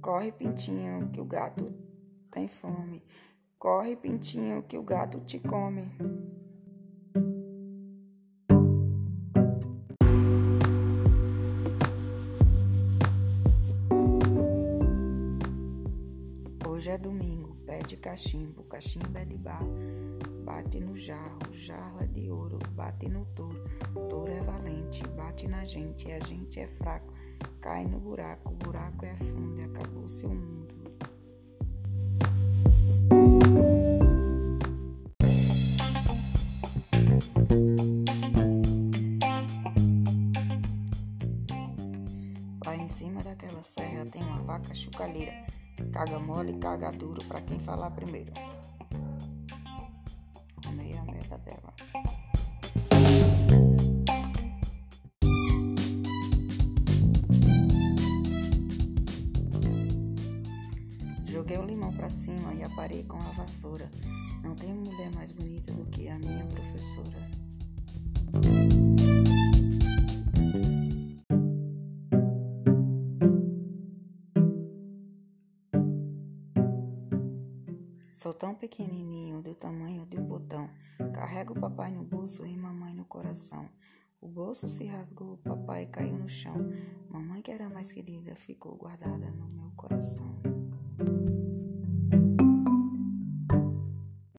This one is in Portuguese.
Corre, pintinho, que o gato tem fome. Corre, pintinho, que o gato te come. Hoje é domingo, pede cachimbo, cachimbo é de barro, bate no jarro, jarro é de ouro, bate no touro, touro é valente, bate na gente, a gente é fraco, cai no buraco, buraco é fundo Lá em cima daquela serra tem uma vaca chucalheira. Caga mole, caga duro pra quem falar primeiro. Comei a merda dela. Joguei o limão pra cima e aparei com a vassoura. Não tem mulher mais bonita Sou tão pequenininho, do tamanho de um botão. Carrego o papai no bolso e mamãe no coração. O bolso se rasgou, papai caiu no chão. Mamãe, que era mais querida, ficou guardada no meu coração.